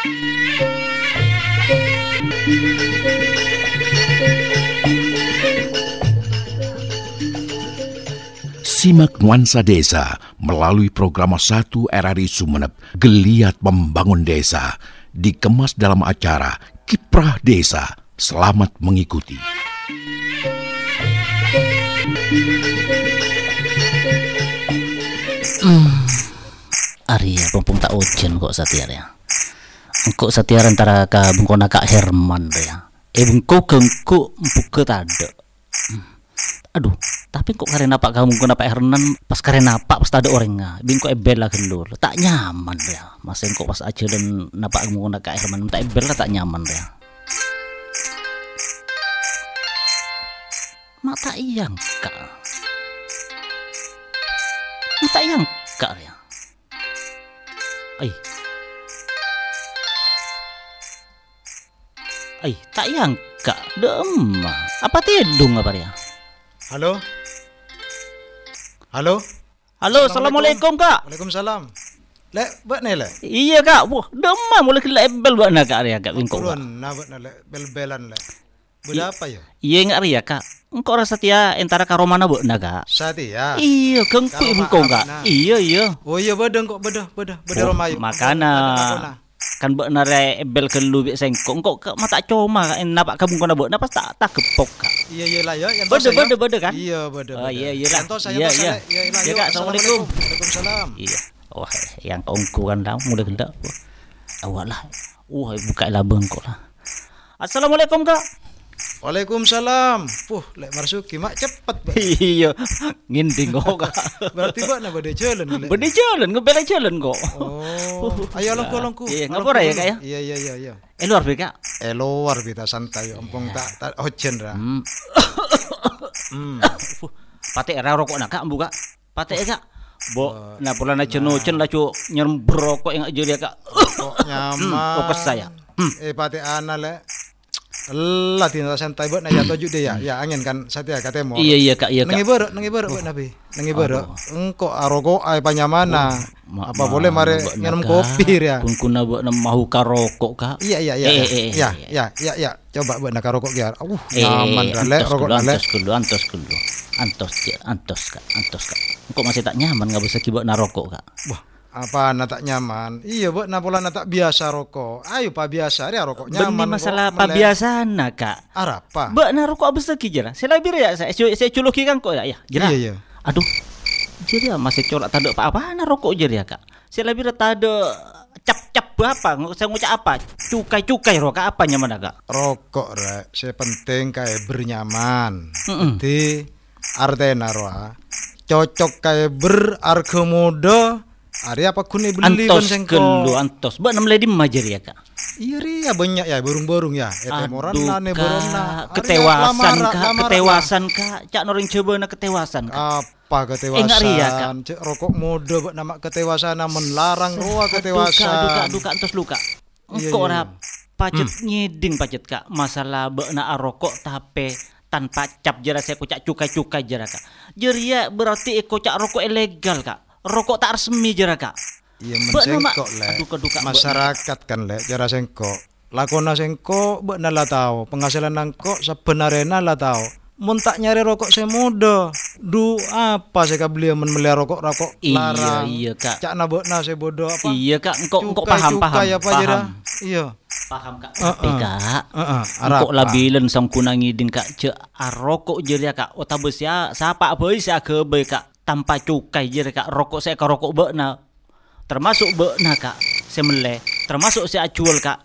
Simak nuansa desa melalui program 1 RRI Sumeneb Geliat Membangun Desa dikemas dalam acara Kiprah Desa. Selamat mengikuti. Arya pompong tak ujian kok satiar ya. Engkau satiar antara ka bengkona kak Herman ya. Eh bengkau gengku buka tade. Aduh, tapi kok karena apa kamu guna Pak Hernan pas karena apa pas ada orangnya bingko ebel lah kendor. Tak nyaman ya. Masa kok pas aja dan napa kamu guna Kak Herman tak ebel lah tak nyaman ya. Mak tak iyang kak mak tak iyang kak ya ay ay tak iyang kak dem apa tidung apa ya Halo? Halo? Halo, assalamualaikum kak. Waalaikumsalam. Lek, buat ni lek. Iya kak, wah demam mulai kena ebel buat nak kak Ria kak bingkok. kak. Turun, na buat na lek. Bel-belan lek. Buat apa ya? Iya nggak Ria kak. Engkau rasa tia entara karomana buat nak kak. Sati ya. Iya, kengku Karoma bingkok kak. Iya iya. Oh iya bedeng kok bedah bedah bedah Oh, romayu. Makana kan buat nare ebel ke lu biak sengkok. Engkau kak mata coma kak. Napak kamu kena buat napas tak tak kepok kak. Iya iya lah ya. yang Bede tos, ya. bede bede kan. Iya bede. Oh, bede. iya, iya lah. Yang tos, yang Iya, tos, iya. Lek. Iya lah. Iya, yuk. Kak, Assalamualaikum. Waalaikumsalam. Iya. Wah, yang kau engkau kan dah mulai kena. Awak lah. Wah, buka lah bengkok lah. Assalamualaikum kak. Waalaikumsalam. Puh, lek marsuki mak cepet. Iya, nginding kok. Berarti buat na bede jalan lek. Benda jalan, ngebela jalan kok. Oh, ayo longku longku. Iya, ngapura ya. Kak, ya? Iya iya iya iya. Eh luar kak. Eh luar santai, ompong tak tak ojen ra. Hmm. Hmm. Patek era rokok nak kak buka. Patek kak. Bo, nah pula na ceno cen lah cu nyerem kok yang jadi kak. Kok nyaman. Fokus saya. Hmm. Eh pate ana le. Lah tina santai buat na jatuh juga ya. Ya angin kan satia katemo. Iya iya kak, iya kak. bero, nangi bero buat nabi. Nangi bero. Engko aroko ay panyamana. Ma- Apa ma- boleh mare nak, kopi ya. Kun kuna buat na mahu karokok kak. Iya iya iya. Eh, iya. eh, eh, Ya eh. ya ya ya. Coba buat nak rokok ya. Uh, Eh, nyaman dah le antos rokok dulu, dah le. antos dulu, antos dulu. Antos, antos kak, antos kak. Kok masih tak nyaman nggak bisa kibak na rokok kak. Wah, apa na tak nyaman? Iya, buat na pola na tak biasa rokok. Ayo pa biasa dia rokok nyaman. Benih masalah apa melek. biasa nak kak. Arapa? Mbak na rokok abis lagi jera. Saya lebih ya, saya saya culuki kan kok ya, ya. Jera. Iya iya. Aduh, jadi ya masih colak tanda apa apa na rokok jadi ya kak. Saya lebih tanda cap cap apa? Saya ngucap apa? Cukai cukai rokok apa nyaman kak? Rokok rek, saya penting kayak bernyaman. Mm-mm. Di artena roa. Cocok kayak berarga muda. Ari apa kuni beli Antos sengko. kelu antos. Mbak nam ledi majer ya kak. Iya ria banyak ya burung-burung ya. Aduh na ne burung na. kak, Ari, ketewasan kak, ketewasan kak. Cak noring coba na ketewasan kak. Apa ketewasan? Eh, ria, Kak. Cek rokok muda buat nama ketewasan namun larang roa Duka, ketewasan. duka, duka, antos luka. Iya, Engkau iya, rap pacet nyeding pacet kak. Masalah bekna rokok tapi tanpa cap jera saya kocak cukai-cukai jera kak. Jeria berarti kocak rokok ilegal kak. Rokok tak resmi jera kak. Iya Mbak, nama- mensengkok le. Aduh, keduka, Mbak. Masyarakat kan le cara sengkok. Lakona sengkok mbak nala tahu. Penghasilan nangkok sebenarnya nala tahu. Mun tak nyari rokok saya muda. Du apa saya beli men beli rokok rokok Iya, larang. iya, Kak. Cak na na saya bodoh apa? Iya kak, engkau engkau paham paham dah? paham Iya. paham kak. Uh-uh. Tapi kak, Heeh. engkau labilen sang kunangi din kak ce rokok jeria kak. Otabes ya, sapa boy saya ke boy kak tanpa cukai jeria kak. Rokok saya ke rokok bekna. Termasuk bekna kak. Saya meleh. Termasuk saya acual kak.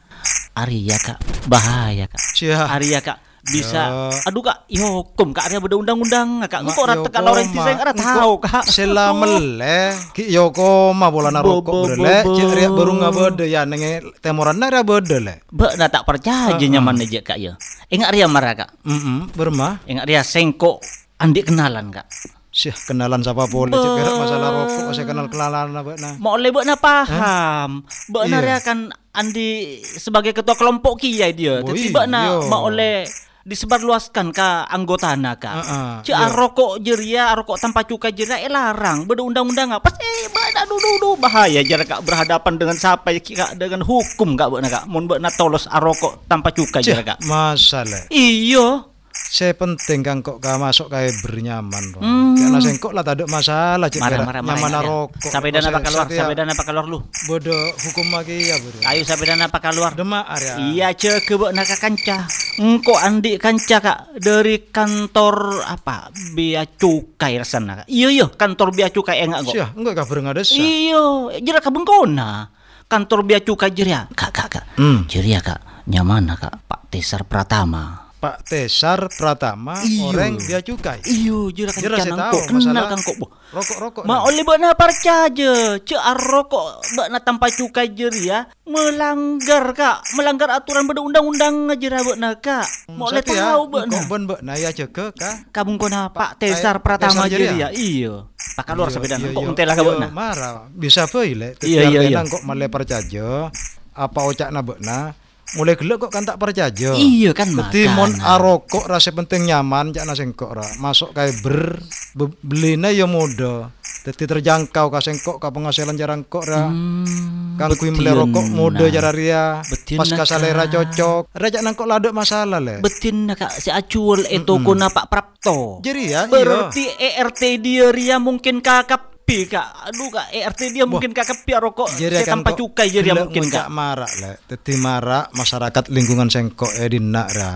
Arya kak, bahaya kak. Sia. Arya kak bisa Ya. aduh kak yo hukum kak Arya beda undang-undang kak rata kak Yoko, Laurenti saya Engkau tahu kak Selamele ki Yoko ma bola na Bo- rokok bo- berle bo- cek ria bo. baru ngabode ya nenge temoran na ria bode le. Bek tak percaya aja nyaman aja kak ya. Ingat Arya marah kak. Mm bermah. Ingat dia sengkok andi kenalan kak. Sih kenalan siapa boleh cek berak masalah rokok saya kenal kenalan apa nah. Mau oleh na paham. Bek na Iya. dia kan andi sebagai ketua kelompok kiai dia. Oh, Tapi iya. bek na mau oleh disebarluaskan ke anggotana ka. Heeh, Cek iya. rokok jeria, rokok tanpa cukai jeria eh larang. Beda undang-undang apa? Eh bada dulu bahaya jara kak berhadapan dengan siapa ya kak dengan hukum kak beuna kak. Mun beuna tolos rokok tanpa cukai jara kak. masalah Iyo. Saya penting kan kok gak masuk kayak bernyaman Hmm. karena sengkok lah tak ada masalah cek Marah kira marah nyaman marah. rokok Sampai dana apa keluar? Saya- Sampai dana apa keluar lu? bodoh hukum lagi ya bodoh Ayo sampai dana apa keluar? demak area Iya cek ke nak kanca. Engko andi kanca kak dari kantor apa? Bea cukai rasana kak. Iya iya kantor bea cukai enggak kok. Sia, enggak kabar enggak desa Iya, jera ka bengkona. Kantor bea cukai jeria. Kak kak kak. Hmm. Jeria kak. Nyamana kak? Pak Tesar Pratama. Pak Tesar Pratama Iyo. orang dia cukai. Iyo, jera kan canang tahu kok. Kenal kan kok. Boh. rokok-rokok Ma oleh bana percaya cek rokok bana tanpa cukai jeria melanggar kak. Melanggar aturan pada undang-undang aja bana kak. Mau oleh ya, tahu bana engkau ben be na ya jaga ka kabung kona Pak Tesar Pratama Jeria. Jeria iya Pak keluar Iya, sampai dan iya, kok entela ka Iya, bana marah. Bisa bae le Iya, iya, iya. kok malah percaya apa ocak na bekna mulai gelek kok kan tak percaya iya kan Dadi mon arokok rasa penting nyaman cak nasi kok ra. Masuk kayak ber be, belina ya mudah. Dadi terjangkau ka sengkok ka penghasilan jarang kok ra. Hmm, Kang kui mele rokok muda jara ria. Betina Pas ka selera cocok. Rajak nang kok laduk masalah le. betin kak si acul itu kuna Pak Prapto Jadi ya iya. berarti ERT dia ria mungkin kakap kak aduh kak ERT dia mungkin kakap rokok Jadi saya tanpa cukai jadi mungkin kak marak le. Dadi marak masyarakat lingkungan sengkok e di nak ra.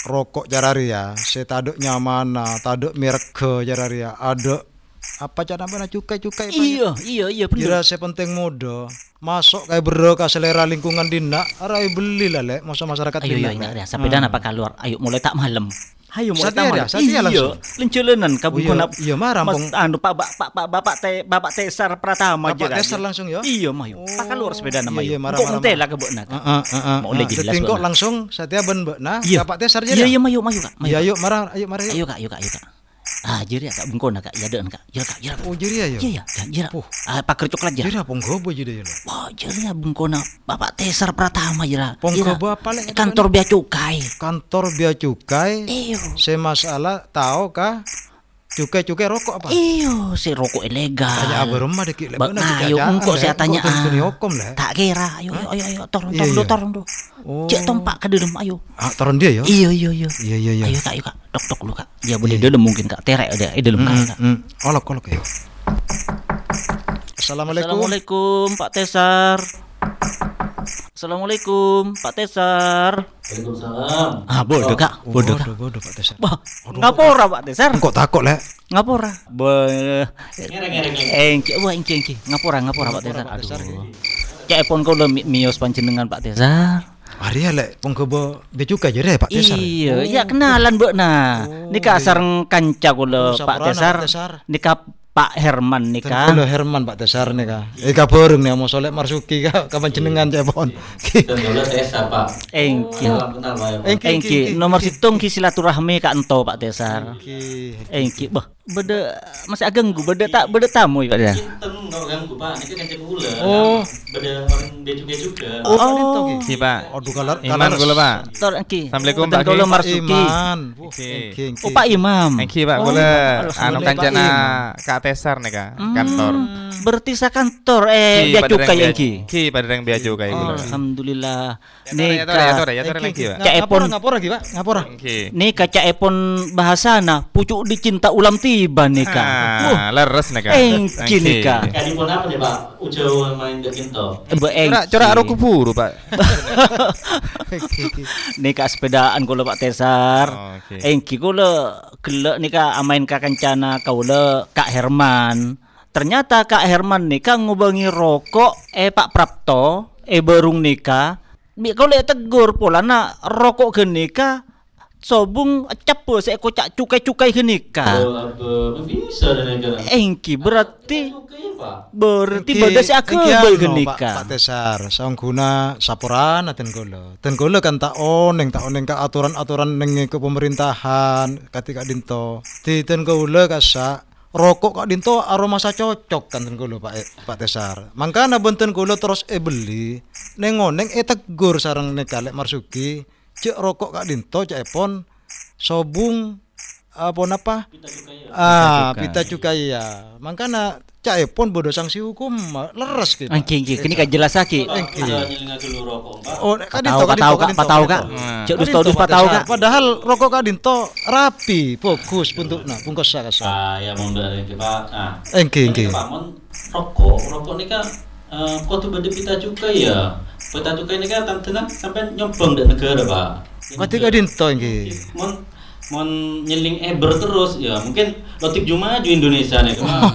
Rokok jara ria, se taduk nyamana, taduk mirga jara ria. Ada apa cara mana cukai-cukai banyak. iya iya iya Kira saya penting muda masuk kayak bero ke selera lingkungan dina arai beli lah lek masa masyarakat Ayo dina ayo ya sampai dan apa keluar. Ayo mulai tak malam. Ayo mulai Satya tak dah, malam. Satya Iya, langsung. lencelenan kamu Oh, iya, kena. iya, mah rampung. Mas, anu Pak Pak Pak Pak Bapak Te Bapak Tesar Pratama Bapak aja Tesar aja. langsung ya? Iya, mah yuk. Pak keluar sepeda nama iya, yuk. marah, Kok marah, mentela ke nak. Heeh heeh. Mau oleh jelas Tingkok benar. langsung Satya ben Iya. Bapak Tesar Iya jadi. iya mah yuk mah yuk Kak. Iya yuk. marah ayo marah. Ayo Kak, ayo Kak, ayo Kak. Ah, jadi ya Kak. Ya deun Kak. Jira Kak, jira. Kak. Oh jadi ayo. Iya iya, jira. Oh. Ah, Pak kercok lah jira. Jadi apa gobo jadi ya. Wah, jadi ya bungkona Bapak Tesar Pratama jira. Pong Jira. gobo apa lek? Kantor bea cukai. Kantor bea cukai. Iyo. Saya masalah tahu kah cukai-cukai rokok apa? Iyo, si rokok ilegal. Tanya apa rumah dek lek. Ba- bener, ayo engkau saya tanya ah. Tak kira, ayo ayo ayo, ayo turun Iya, turun iya. do turun do. Oh. Cek tompak ke dalam ayo. Ah, turun dia ya. Iya iya iya. Iya iya iya. Ayo kak, ayo kak, dok dok lu kak. Ya boleh dalam mungkin kak, terek ada, eh dalam kak. kak. Hmm, olok olok ya. Assalamualaikum. Assalamualaikum Pak Tesar. Assalamualaikum Pak Tesar. Waalaikumsalam. Ah bodoh kak, bodoh kak. Bodoh, bodoh Pak Tesar. Wah, ngapora Pak Tesar? Kok takut lek? Ngapora? Ngereng-ngereng. Engki, wah engki engki. Ngapora ngapora Pak Tesar. Pak Tesar, Aduh. Cek pon kau mi- mios panjenengan Pak Tesar. Hari ya lek pong kebo becuka jadi Pak Tesar. Iya, ya kenalan Mbak nah. Nika sareng kanca kula Oh, Pak sampurana, Tesar. Pak Tesar. Nika Pak Herman nika. Halo Herman Pak Tesar nih kak. Eh kabareng nih mau solek marsuki kak. Kapan jenengan. Dan dulu desa pak. Engki. Pak. Engki, Engki, nomor situng ki silaturahmi Kak Ento Pak Tesar. Ki. Engki, bah, beda masih agak ganggu, beda tak beda tamu ya Pak ya. Kan. Oh. Beda orang dia juga juga. Oh. Si Pak. Aduh kalar Iman kula Pak. Tor Engki. Assalamualaikum, Pak kula Ki. marsuki. Oh Pak Imam. Thank you Pak. Oh, Kula alhamdulillah, anu kancana. Kak Tesar nih Kak. Kantor. Hmm, Berarti sa kantor eh dia bea- Engki. Ki pada yang bea cukai kula. Alhamdulillah. Ya tore, ya tore, ya ya. Cak Epon. ngapora ki Pak? Ngapora. Nih kaca epon bahasana pucuk dicinta ulam tiba nih kak. Wah, Ah, leres nih Kak. Engki nih kak. Kali pun apa nih pak? Main Corak engki. corak aku buru Pak. Kak sepedaan kula Pak Tesar. Oh, oke. Engki kula gelek nih kak amain kak kancana kaula Kak Herman. Ternyata Kak Herman nih kak ngubangi rokok eh Pak Prapto eh berung nikah. Bi kau lihat tegur pola nak rokok ke nikah sobung cepu saya kocak cukai-cukai ke nikah. Oh? Bisa dan negara. Engki berarti ya berarti beda si aku boy anu, ke Pak- Tesar, saung guna sapuran ten kula. Ten kula kan tak oneng tak oneng ka aturan-aturan ning ke pemerintahan ketika dinto. Di ten kula kasa rokok kak dinto aroma sa cocok kan ten kula Pak E- Pak Tesar. Mangkana benten kula terus e beli neng oneng e tegur sareng nek kalek marsuki cek rokok kak dinto cek epon. Sobung apa? Napa Kita juga ya. ah pita cukai. ya. Makanya cak pun bodoh sanksi hukum leres gitu Angki angki kini kan jelas Pak. oh kan Tahu kak tahu kak, pak tahu kak. Cek dus tahu dus pak tahu kak. padahal rokok kak dinto rapi fokus untuk nah bungkus sakasa Ah, ya mau dari Pak. Mon rokok, rokok ini kan eh, kok tuh beda pita cukai ya. Pita cukai ini kan tenang sampai nyombang dari negara Pak. Kati kak dinto engki Mon mon nyeling eber terus ya mungkin lotik Jumaju Indonesia nih kan.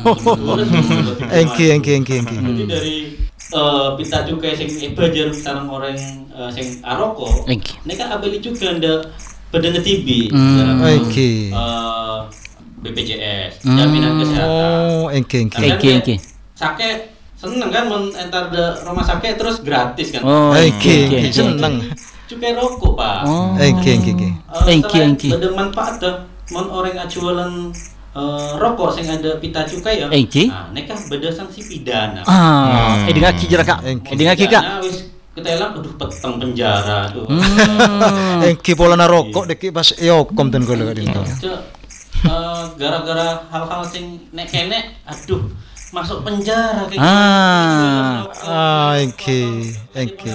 engki engki engki engki Jadi dari eh, pita cukai sing eber jarum sarang orang eh, sing aroko. Engki. Ini kan abeli juga ndak badan TV. Hmm. engki eh, BPJS, jaminan kesehatan. oh engki engki Engki, engki. Sake seneng kan men entar de rumah sakit terus gratis kan. Oh, engki, engki engki, seneng Cukai rokok, Pak. Oh. engki Eh, Engki, selain engki. Ada manfaat tuh. Mon orang ajualan eh, rokok sing ada pita cukai ya. Engki. Nah, neka beda sanksi pidana. Ah, eh dengar ki jera kak. Engki. Eh dengar ki kak. Wis ketelang aduh peteng penjara tuh. Hmm. engki pola na rokok deki pas yokom ten kalo kak dinto Cek, eh, gara-gara hal-hal sing nek kene aduh masuk penjara kayak Ah. gitu. ah engki engki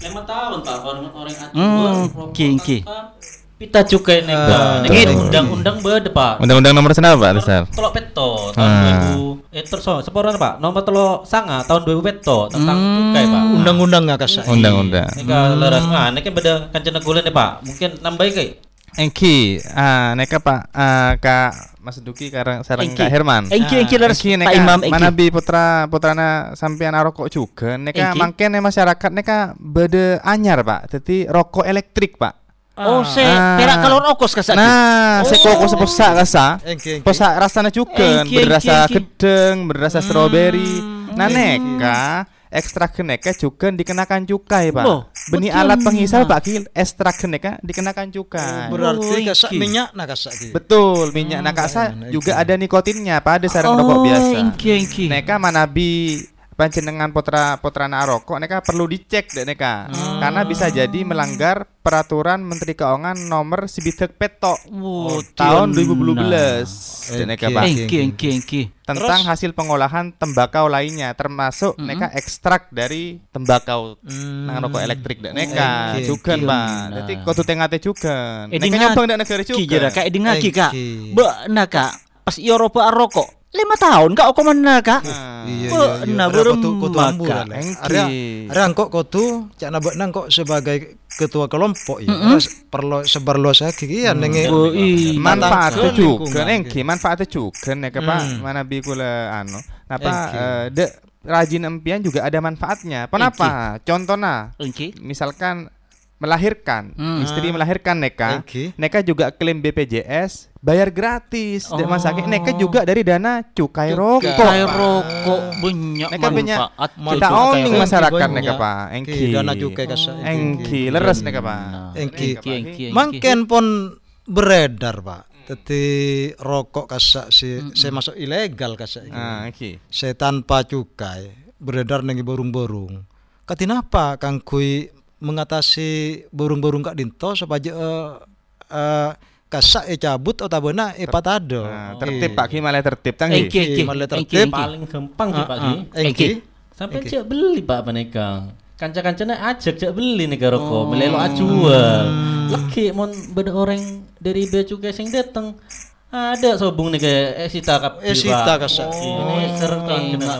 lima tahun pak orang orang Hmm, rokok ki, ki. tanpa pita cukai nih Ah, pak betul, ini undang-undang beda pak Undang-undang nomor senapa Pak Besar? Telok peto tahun Ah. 2000 eh terus oh, seporan pak nomor telok sanga tahun 2000 peto tentang cukai pak undang-undang nggak kasar Undang-undang. ini kan leras nah ini kan beda kancana gulen nih pak mungkin nambahin kayak Engki, ah neka Pak ah, Kak Mas Duki karang sarang Engki. Kak Herman. Engki engki leres Engki Pak Imam engki. manabi putra putrana sampean rokok juga. Neka mangkene masyarakat neka bede anyar Pak. Jadi rokok elektrik Pak. Oh, se Ah. perak kalau rokok kasa. Nah, se koko seposa kasa. Engki, engki. Posa rasanya juga berasa gedeng, berasa strawberry. Nah, Engki. neka ekstrak neka juga dikenakan cukai, Pak. Loh, Benih betul. alat penghisap Pak Ki, ekstrak neka dikenakan cukai. berarti Oh, kasar engki. minyak nah Betul, minyak nakasa bayangin, juga engki. ada nikotinnya pada sarang Oh, rokok biasa. Neka manabi panjenengan putra putrana rokok neka perlu dicek deh neka karena bisa jadi melanggar peraturan Menteri Keuangan nomor Sibitek Peto Oh, tahun tiana. 2012 deh neka engki. tentang hasil pengolahan tembakau lainnya termasuk neka ekstrak dari tembakau nang rokok elektrik deh neka Engki, juga engki. Pak Nah. jadi kau tuh tengate juga Eh, neka nyobang dari negara juga kayak dengar ki kak. Nah kak. Pas iyo rokok rokok lima tahun kak aku mana kak. Nah. iya iya iya. nah, kotu maka. Ada ada. Kok kotu? Cak nabak nang kok sebagai ketua kelompok ya Terus perlu sebar luas lagi ya nengi iya. manfaatnya Matang juga lingkungan, engki manfaatnya juga. Nek apa mana bi kula anu? Napa Engki. eh, de rajin empian juga ada manfaatnya. Kenapa contohnya misalkan melahirkan. Hmm. istri melahirkan neka. Engki. neka juga klaim BPJS bayar gratis. Dek mas sakit neka juga dari dana cukai rokok Pak. rokok. Banyak Neka banyak manfaat. kita Cukai owning masyarakat neka pak. Engki. dana cukai kasar. engki. Leres neka pak. Nah, Engki. Mangken pun beredar pak. Teti rokok kasak si saya masuk ilegal kasak ah engki. Saya tanpa cukai. Beredar nengi burung-burung katinapa kang kui mengatasi burung-burung kak dinto supaya eh, eh, kasak e cabut atau benar e patado. Nah, tertib pak ki malah tertib tanggi Engki engki. malah tertib. paling gampang sih pak Ah, Ki. ah, engki sampai cek beli pak penekang kanca-kancana ajak cek beli nih rokok melelo ajual lagi mon beda orang dari bea cukai sing dateng ada sobung nih kayak eh sita kap Eh, sita kasak. ini seret kan kena enak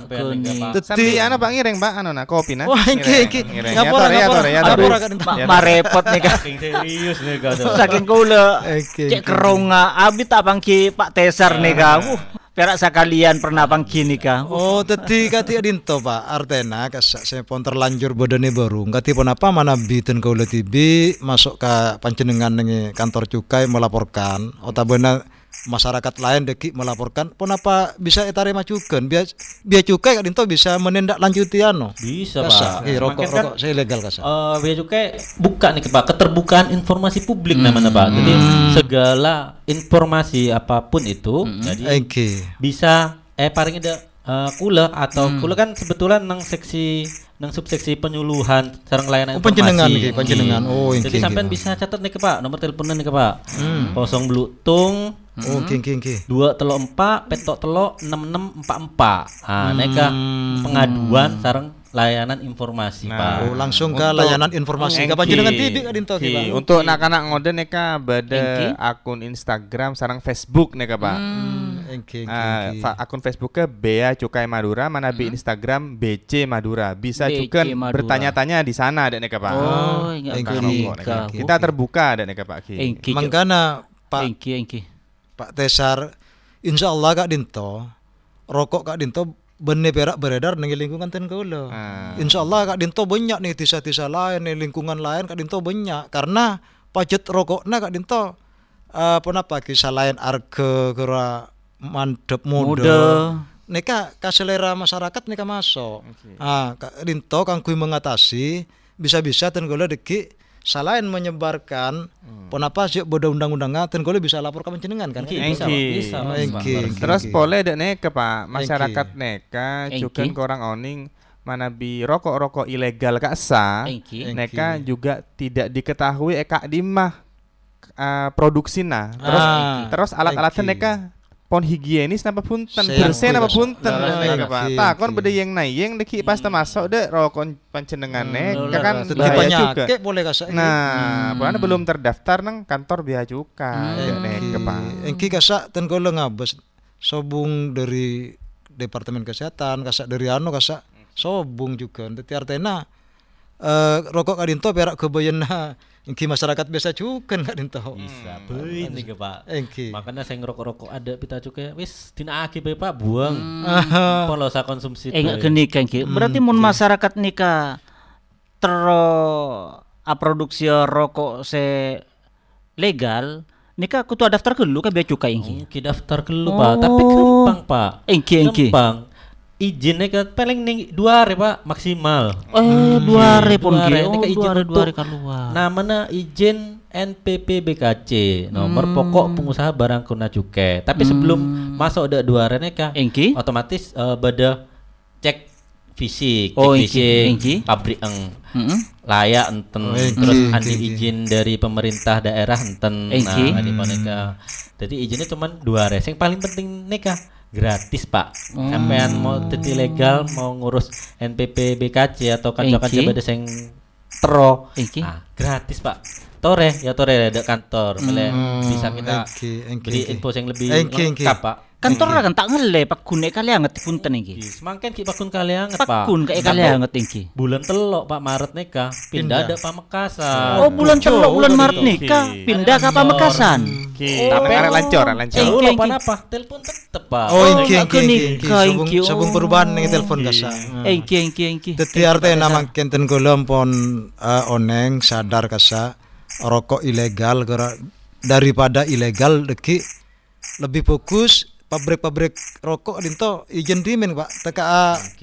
sampai nih keni. pak ana Pak ngiring Pak anu na kopi na. Wah, engki. ngiring. Ngapura, Ya, ngapura. tore, ya, ya, Ngapura, kan. Ya, Ma repot nih kak. saking serius nih kak Saking kula cek kerunga abi tak pangki Pak Tesar nih kak. Uh, perak sekalian pernah pangki nih kak. Oh, teti kati dinto pak Artena kasak saya pun terlanjur bodone burung. Kati pun apa mana biten kau tibi masuk ke pancenengan nengi kantor cukai melaporkan. Otabena masyarakat lain deki melaporkan pun apa bisa etare majukan biar biar cukai kak dinto bisa menindaklanjuti ano bisa kasak pak. Eh, rokok Makin kan, rokok saya legal kasak eh bea cukai buka nih pak keterbukaan informasi publik namanya pak. Jadi segala informasi apa pun itu jadi Engki bisa eh paling ada eh, kula atau kula kan sebetulnya nang seksi nang subseksi penyuluhan sarang layanan Oh, panjenengan informasi. iki, panjenengan. Nggih. Oh, Jadi iki, sampean iki. bisa catat nih ke Pak, nomor teleponnya nih ke Pak. Kosong blutung Oh, king king king. dua telok empat petok telok enam enam empat empat ah neka pengaduan sarang layanan informasi pak Oh, langsung ke Untuk- layanan informasi. Kapan ka dinto ki, Ki, Pak? Untuk nak-nak ngode neka bada akun Instagram sarang Facebook neka Pak. Engki, engki, Ah, engki. fa- akun Facebooknya Bea Cukai Madura, mana bi Instagram BC Madura. Bisa BC juga bertanya-tanya di sana ada neka Pak. Oh, kali engki. ka. Kita terbuka ada neka Pak Ki. Engki. Mangkana Pak Engki engki. Pak Tesar, insya Allah Kak Dinto, rokok Kak Dinto benih perak beredar nih lingkungan ten kula. Ah. Insya Allah Kak Dinto banyak nih tisa-tisa lain nih lingkungan lain Kak Dinto banyak karena pajet rokoknya Kak Dinto eh apa kisah lain arge kira mandep muda. Muda. Nika kaselera masyarakat nika masuk. Ah, Kak Dinto kang kui mengatasi bisa-bisa ten kula deki selain menyebarkan penapa sih bodoh undang-undangnya ten kula bisa lapor ke panjenengan kan. Engki, bisa Pak, bisa engki. Terus boleh dek neka Pak, masyarakat neka juga korang oning mana bi rokok-rokok ilegal kak. Engki. Neka juga tidak diketahui eka dimah uh, produksi nah. Terus Ah, terus alat-alatnya neka pon higienis napa punten, bersih napa punten. Takon engki. beda yang naik deki pas termasuk dek rokok pancenengan neka Lola, kan Tetapi bahaya banyak juga. boleh kasih. Nah, pokoknya belum terdaftar nang kantor biaya cukai dek neka Pak. Engki kasak ten kula ngabes sobung dari Departemen Kesehatan, kasak dari anu kasak sobung juga. Dadi artena eh rokok kadinto perak kebayana engki masyarakat biasa juga kadinto. bisa bein nih ke Pak Engki. makanya saya ngerokok-rokok ada pita cukai wis tina aki bae Pak buang Ah, kalau saya konsumsi Eh enggak bae. geni kan Ki. Berarti mun masyarakat nika tero a produksi rokok se legal nika kutu daftar dulu ka bea cukai engki. Engki daftar dulu Pak tapi gampang Pak Engki engki. gampang izinnya kan paling nih dua hari Pak maksimal Eh dua hari pun Dua Ki. hari. Oh ke dua hari dua hari keluar. namanya izin NPP BKC nomor pokok pengusaha barang kuna cukai tapi sebelum masuk ada dua hari kah Engki. otomatis eh, bada cek fisik Oh, cek fisik engki. pabrik eng Heeh. layak enten Oh, engki, terus engki, andi engki. izin dari pemerintah daerah enten Engki. nah di mereka jadi izinnya cuma dua hari yang paling penting nikah gratis pak. Sampean mau jadi legal mau ngurus NPP BKC atau kanca-kanca pada sing tero. Engki. Ah, gratis pak. Tore ya tore ada kantor. Boleh bisa kita engki, engki. info yang lebih Engki, engki. lengkap pak Kantor kan tak ngele pak kune kali anget punten iki. Yes, Semangkin ki pakun kali anget pak Pakun kayak kali anget iki. bulan telok pak Maret nikah pindah, ada Pamekasan Oh bulan telok bulan Maret nikah pindah ke Pamekasan. Ki, tapi arek lancor, Jauh engki. apa apa telepon tetep pak Oh. Sobung, engki. sobung Oh. perubahan nih telepon kasak. Engki engki engki. Dadi artinya mangken ten kula pon eh, oneng sadar kasa rokok ilegal gara- daripada ilegal deki lebih fokus pabrik-pabrik rokok dinto izin dimin Pak. Teka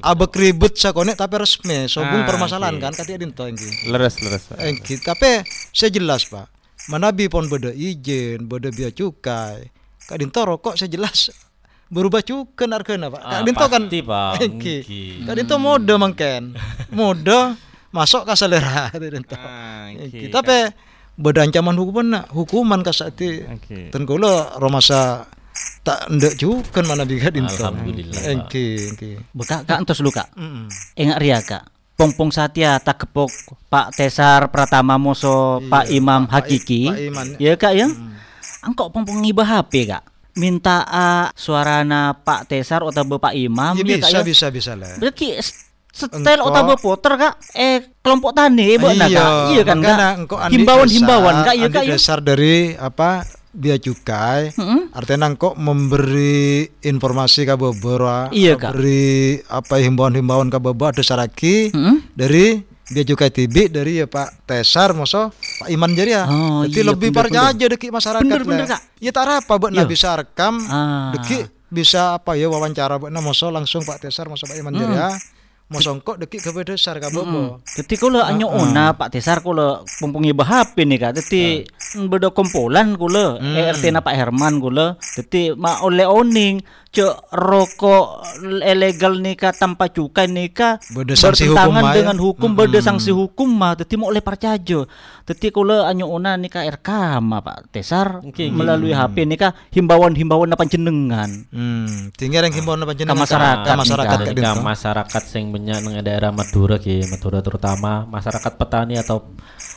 abek ribut sakone tapi resmi. Sobung Ah, permasalahan oke. kan katia dinto engki Leres, leres. Engki tapi saya jelas Pak. Manabi pon beda izin beda biaya cukai. Kak dinto rokok saya jelas berubah cukai harganya Pak. Kak Ah, dinto kan Pak. engki kak dinto mode mangken. Mode masuk ke selera dinto. Ah, engki. tapi beda ancaman hukuman hukuman kasati Oke. ten kula romasa tak ndek juga mana biga dinto Alhamdulillah, Pak. engki engki Buka kak entos lu kak. Mm-mm. Enggak ria kak. Pongpong Satya tak kepok Pak Tesar Pratama Moso Pak Imam Hakiki. Pak Iman. Ya kak ya. Angkok pongpong ngibah HP kak. Minta ah, suarana Pak Tesar atau Bapak Imam Ya, ya, kak bisa ya. bisa bisa lah Berarti s- setel atau poter kak eh kelompok tani ibu nah, kak. Iya kan kak. Himbauan-himbauan dasar- kak iya kak ya. dasar dari apa biaya cukai Mm-mm. artinya engkau memberi informasi ke beberapa Iya, Kak. beri apa himbauan-himbauan ke beberapa ada saraki Mm-mm. dari biaya cukai tibi dari ya Pak Tesar moso Pak Iman jadi ya Oh, jadi iya, lebih parja aja deki masyarakat Bener, bener, Kak. ya tak apa buat Iya. bisa rekam Ah. deki bisa apa ya wawancara buat moso langsung Pak Tesar moso Pak Iman jadi ya mosongkok dekik ke besar ka bobo. Jadi kalau anyo ona Pak Tesar kalau pempungi bahap ini kak. Jadi beda kompolan kula ERT na Pak Herman kula. Jadi ma oleh oning cek rokok ilegal nika tanpa cukai nika Beda sanksi hukum bertentangan mah ya. dengan hukum beda sanksi hukum mah. Jadi mau oleh parcajo. Jadi kalau anyo ona nika RK mah Pak Tesar oke. melalui HP nika himbauan-himbauan apa jenengan. Hmm, tinggal yang himbauan apa jenengan masyarakat ka masyarakat dinto. masyarakat sing banyak nang daerah Madura ki, Madura terutama masyarakat petani atau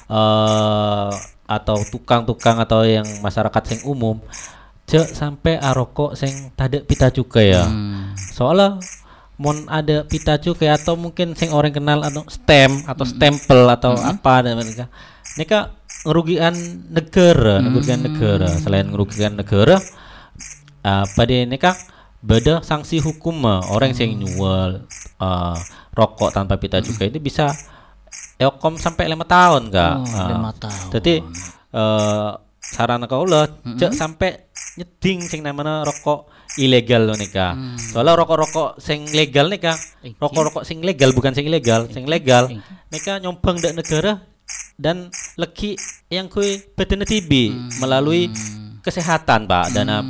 eh atau tukang-tukang atau yang masyarakat sing umum cek sampai aroko sing tade pita cukai ya. Soalnya mon ada pita cukai atau mungkin sing orang kenal atau stem atau stempel atau apa dan mereka mereka ngerugikan negara, ngerugikan negara. Selain ngerugikan negara, apa dia ini kak beda sanksi hukum mah orang yang nyual eh, rokok tanpa pita cukai ini bisa eokom sampai lima tahun kak. Oh, Ah. lima tahun. Jadi eh saran kau lah cek sampai nyeding sing namanya rokok ilegal loh nih kak. Soalnya rokok-rokok sing legal nih kak, rokok-rokok sing legal bukan sing ilegal, sing legal. Nih kak nyombang dak negara dan leki yang kui badan TB melalui kesehatan pak dana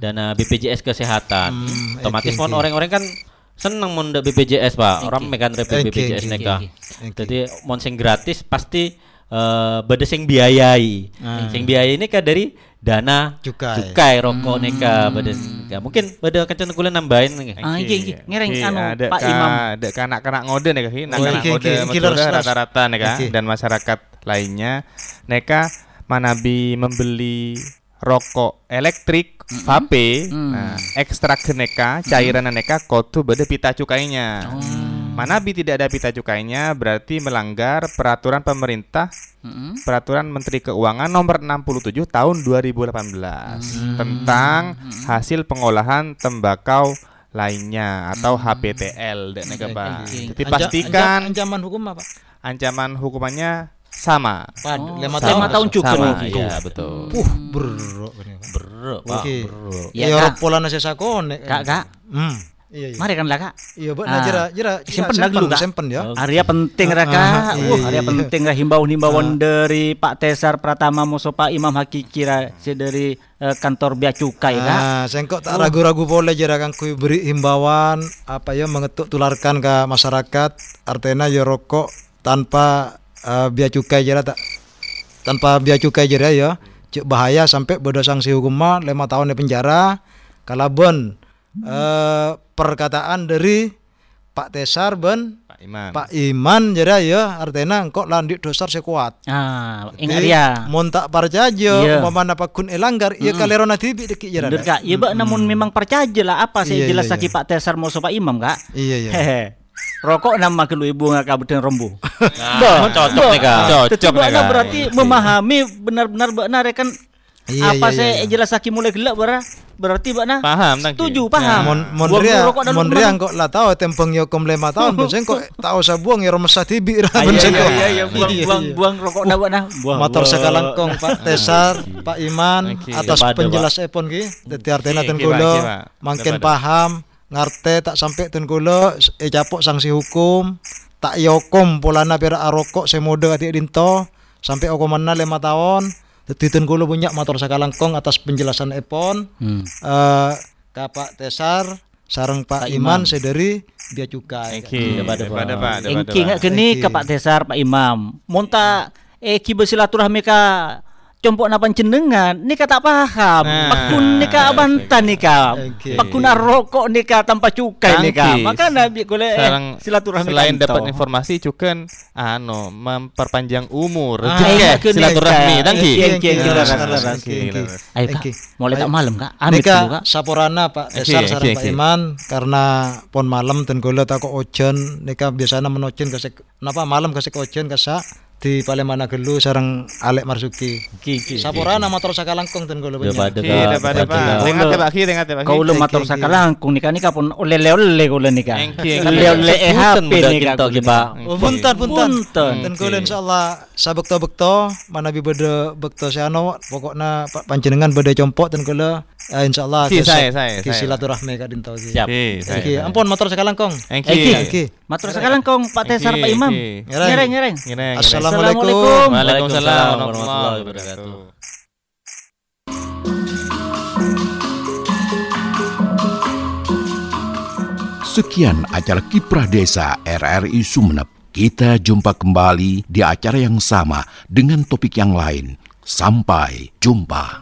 dana BPJS kesehatan. Otomatis mon orang-orang kan seneng mon ndak BPJS pak, orang kan rep Oke, BPJS oke, nih kak. oke. Jadi mon sing gratis pasti eh beda sing biayai. Sing biayai ini kan dari dana Cukai. cukai rokok neka beda neka. Mungkin beda kencan kuliah nambahin nih. Ah, iki iki ngereng anu ada Pak ka, Imam. ada kanak-kanak ngode nih kaki, Oh, kanak oke, ngode rata-rata Oke. dan masyarakat lainnya, neka manabi membeli rokok elektrik vape, nah ekstrak neka cairan neka kotu beda pita cukainya. Manabi tidak ada pita cukainya berarti melanggar peraturan pemerintah Peraturan Menteri Keuangan nomor 67 tahun 2018 tentang hasil pengolahan tembakau lainnya atau HPTL dan neka, Pak. Jadi pastikan ancaman hukum apa? ancaman hukumannya sama. Pad, lima Sama. tahun. tahun cukup. Sama, iya betul. Uh, bro. Bro, Pak, Oke. bro. Ya, Ya, Kak. pola nasi sakone. Kak, Kak. Hmm. Iya, iya. Mari kan lah Kak. Iya. Ah. Nah, jira jira Simpen dah dulu, Kak. simpen ya. Area penting Ah, Raka. ah, Wah, iya, area iya. penting lah himbauan-himbauan dari Pak Tesar Pratama Muso Pak Imam Hakiki ra- si dari eh, kantor Bea Cukai Kak. Nah, sengkok tak ragu-ragu boleh jira kan kui beri himbauan apa ya mengetuk tularkan ke masyarakat artinya ya rokok tanpa eh, biaya cukai jira tak tanpa biaya cukai jira ya cek bahaya sampai beda sanksi hukum mah lima tahun di penjara kalabon eh, perkataan dari Pak Tesar ben Pak Iman. Pak Iman jira ya artinya engkau landik dosar sekuat Ah, ingat ya. Mon tak percaya Iya. umpama apa kun elanggar iya kalerona tibi deki jira Bener Kak. Ya Mbak namun memang percaya lah apa saya Iya, jelas iya, lagi Pak Tesar Muso Pak Imam Kak. iya iya. Rokok nama kelu ibu nggak kabupaten Rembu. Nah, cocok nih kak. Cocok nih, Kak. berarti memahami benar-benar benar ya kan Iya, apa iya, saya iya, iya. jelas lagi mulai gelap bara berarti Mbak nah Paham, setuju Nah, paham mon mon Buang ria rokok dalam mon rumah. ria kok lah tahu tempeng yo kom lima tahun ben kok tahu sa buang ya rumah tibi ra Ah, ben iya, iya, iya, iya, buang, Iya, buang, iya. buang rokok nah. Buang, motor buang. sekalangkong Pak Tesar Pak Iman atas penjelas epon ki dadi artena Oke, ten oke, kula Pak, oke, Pak. mangken Depada. paham ngarte tak sampai ten kula eh capok sanksi hukum tak yokom polana pira arokok semode ati dinto sampai okomana lima tahun dadi ten kula punya motor sekalangkong atas penjelasan epon Hmm. eh ka Pak Tesar sareng Pak, Iman sedari dia cukai. Oke, Depada, depada, Pak. Pak. Engki Pak. nggak geni ke Pak Tesar Pak Imam. Monta eh ki bersilaturahmi ka compok napan cendengan nika tak paham. Nah, pakun nika abantan nika Oke. pakun rokok nika tanpa cukai nika maka nabi kole eh, silaturahmi selain kanto. dapat informasi cukan anu memperpanjang umur. Ah, rezeki iya, kena, silaturahmi. Tangki oke. ayo kak. Mulai tak malam kak. Amit Nika dulu kak. saporana Pak sareng oke, Pak. Iman karena pon malam ten kula tak ojen. Nika biasanya menocen kasek napa malam kasek ojen kasa di Palemana gelu sareng Alek Marsuki. ki ki Saporana motor sakalangkong ten kula punya. Depada, Oke, Kak. depada Depada, Pak. Ki, dengar Pak Ki. matur oke. sakalangkung nika nika pun oleh oleh kula nika oleh oleh eh HP nika kita, kula Pak. Oh, punten punten. Ten kula insyaallah sabekto bekto mana bi bede bekto siano pokokna Pak panjenengan bede compok ten kula Ya insyaallah Ki, ke- saya, saya, saya. silaturahmi kak dinto ki. Siap. Oke, saya- Ki, saya. ampun motor sekarang kong. Thank you. Ki. Matur sekarang kong Pak Tesar Pak Imam. Ngereng. Ngereng. Assalamualaikum. Waalaikumsalam warahmatullahi wabarakatuh. Sekian acara Kiprah Desa RRI Sumeneb. Kita jumpa kembali di acara yang sama dengan topik yang lain. Sampai jumpa.